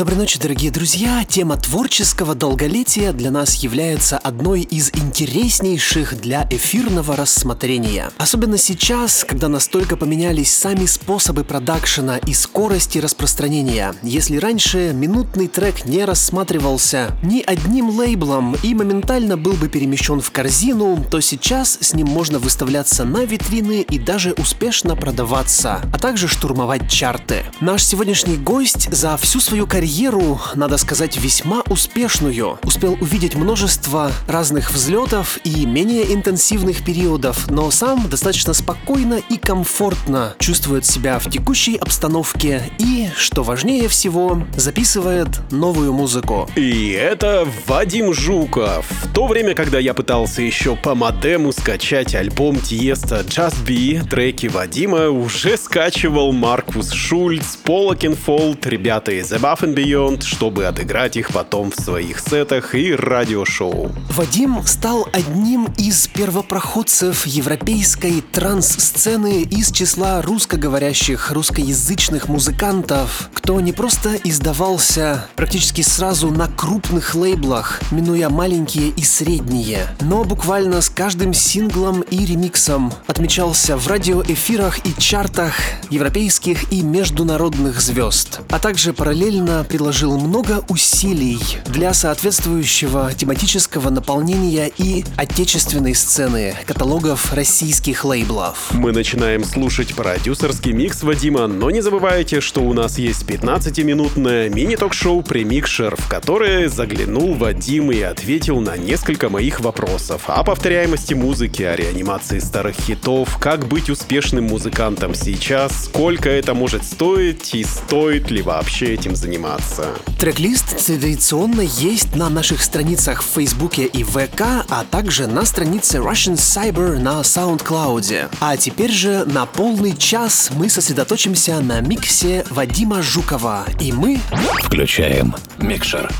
Доброй ночи, дорогие друзья! Тема творческого долголетия для нас является одной из интереснейших для эфирного рассмотрения. Особенно сейчас, когда настолько поменялись сами способы продакшена и скорости распространения. Если раньше минутный трек не рассматривался ни одним лейблом и моментально был бы перемещен в корзину, то сейчас с ним можно выставляться на витрины и даже успешно продаваться, а также штурмовать чарты. Наш сегодняшний гость за всю свою карьеру карьеру, надо сказать, весьма успешную. Успел увидеть множество разных взлетов и менее интенсивных периодов, но сам достаточно спокойно и комфортно чувствует себя в текущей обстановке и, что важнее всего, записывает новую музыку. И это Вадим Жуков. В то время, когда я пытался еще по модему скачать альбом Тиеста Just Be, треки Вадима уже скачивал Маркус Шульц, Пола Кенфолд, ребята из Above and Beyond, чтобы отыграть их потом в своих сетах и радиошоу. Вадим стал одним из первопроходцев европейской транс-сцены из числа русскоговорящих, русскоязычных музыкантов, кто не просто издавался практически сразу на крупных лейблах, минуя маленькие и средние, но буквально с каждым синглом и ремиксом отмечался в радиоэфирах и чартах европейских и международных звезд, а также параллельно приложил много усилий для соответствующего тематического наполнения и отечественной сцены каталогов российских лейблов. Мы начинаем слушать продюсерский микс Вадима, но не забывайте, что у нас есть 15-минутное мини-ток-шоу «Премикшер», в которое заглянул Вадим и ответил на несколько моих вопросов о повторяемости музыки, о реанимации старых хитов, как быть успешным музыкантом сейчас, сколько это может стоить и стоит ли вообще этим заниматься заниматься. Трек-лист традиционно есть на наших страницах в Фейсбуке и ВК, а также на странице Russian Cyber на SoundCloud. А теперь же на полный час мы сосредоточимся на миксе Вадима Жукова. И мы... Включаем микшер.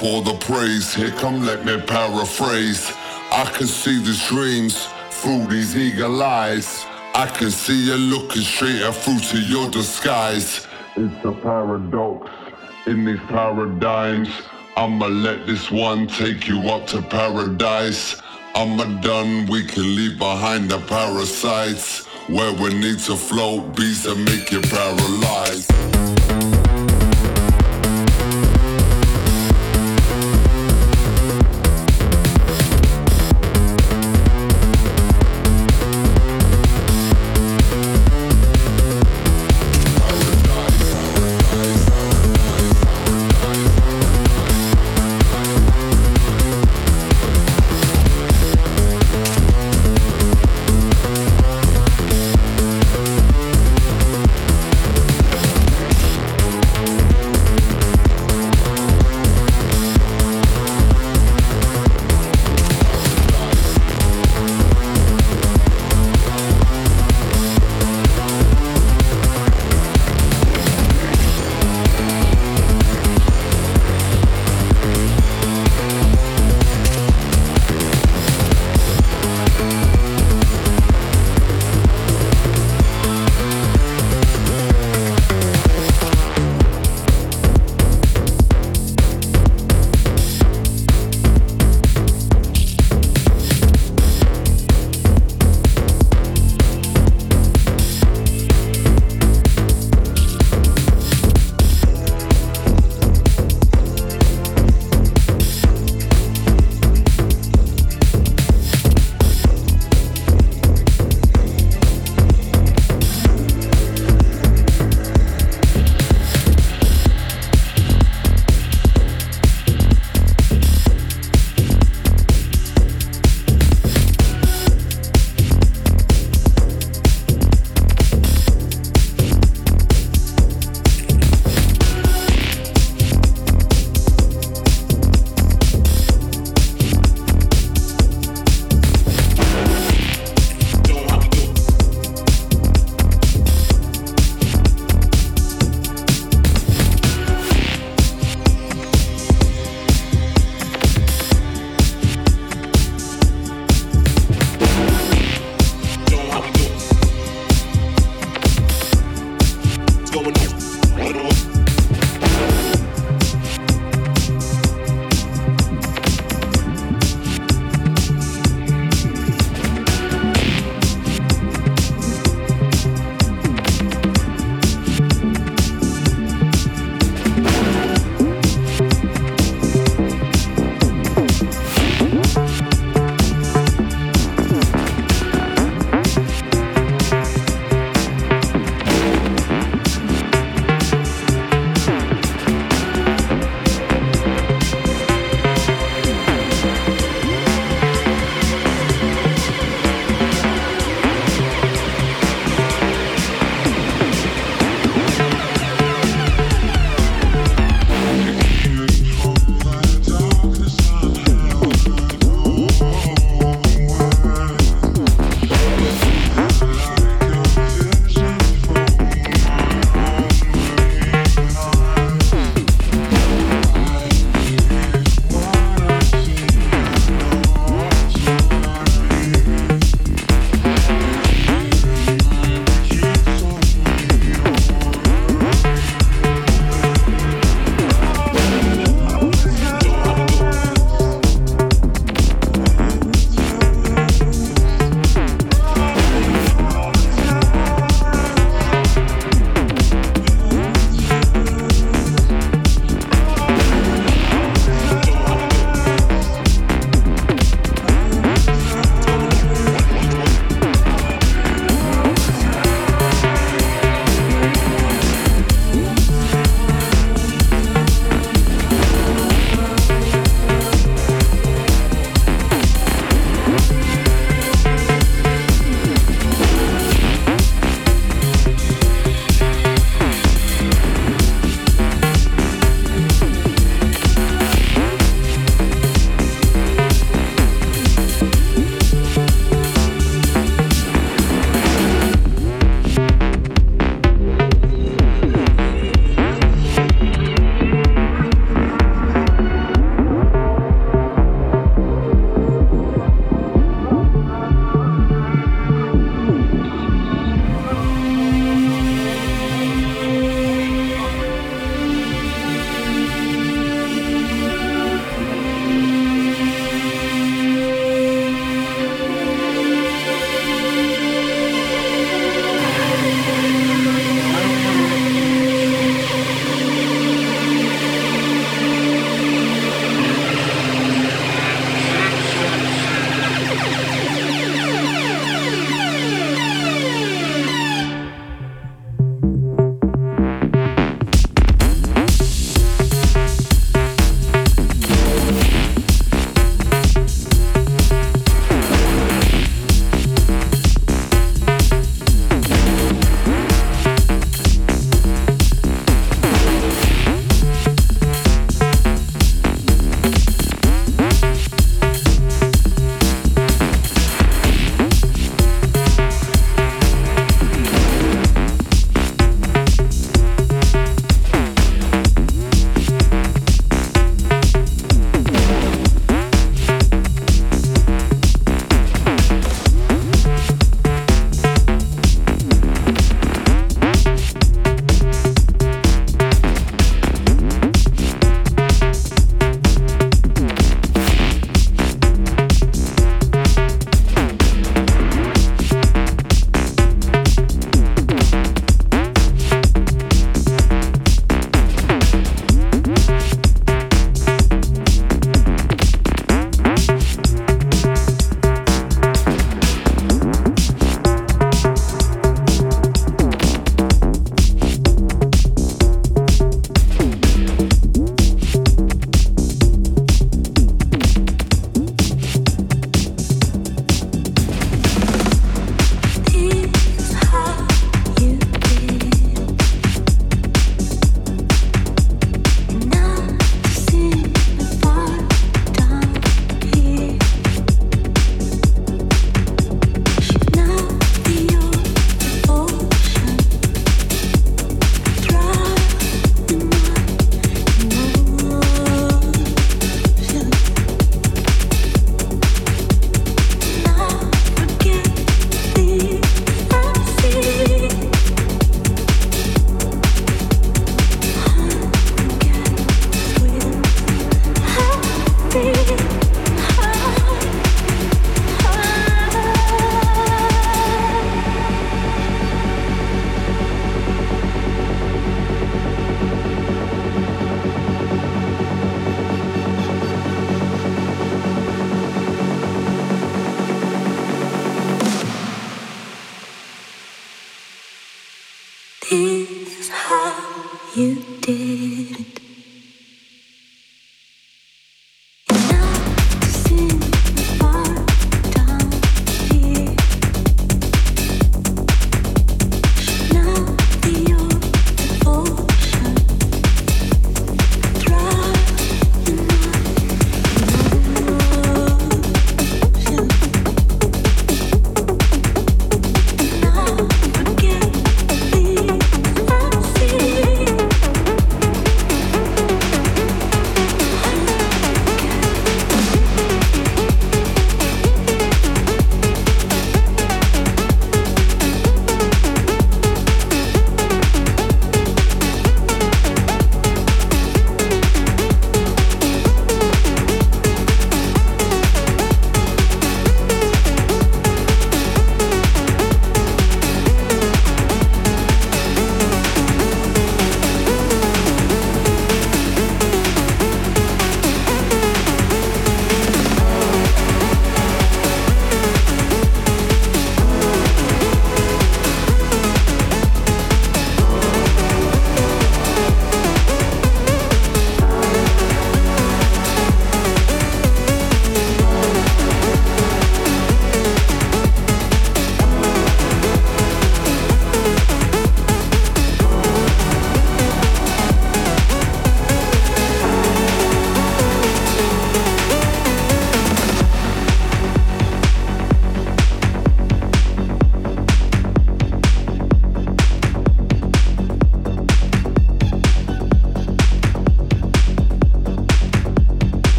Up all the praise. Here come, let me paraphrase. I can see the dreams through these eagle eyes. I can see you looking straight at through to your disguise. It's a paradox in these paradigms. I'ma let this one take you up to paradise. I'ma done, we can leave behind the parasites. Where we need to float beats and make you paralyzed.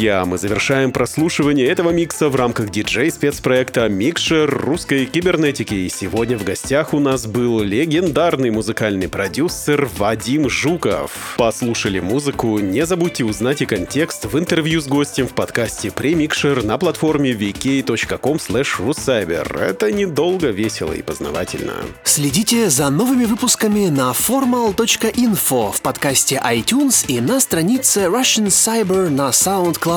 Друзья, мы завершаем прослушивание этого микса в рамках диджей-спецпроекта «Микшер русской кибернетики». И сегодня в гостях у нас был легендарный музыкальный продюсер Вадим Жуков. Послушали музыку, не забудьте узнать и контекст в интервью с гостем в подкасте «Премикшер» на платформе vk.com. Это недолго, весело и познавательно. Следите за новыми выпусками на formal.info в подкасте iTunes и на странице Russian Cyber на SoundCloud.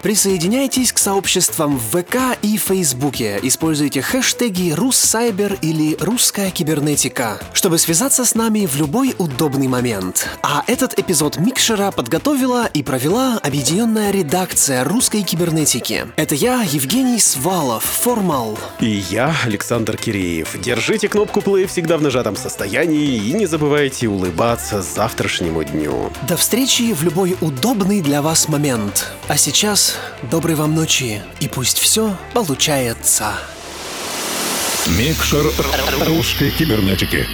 Присоединяйтесь к сообществам в ВК и Фейсбуке. Используйте хэштеги «Руссайбер» или «Русская кибернетика», чтобы связаться с нами в любой удобный момент. А этот эпизод Микшера подготовила и провела объединенная редакция русской кибернетики. Это я, Евгений Свалов, Формал. И я, Александр Киреев. Держите кнопку play всегда в нажатом состоянии и не забывайте улыбаться завтрашнему дню. До встречи в любой удобный для вас момент. А сейчас доброй вам ночи и пусть все получается. Микшер русской кибернетики.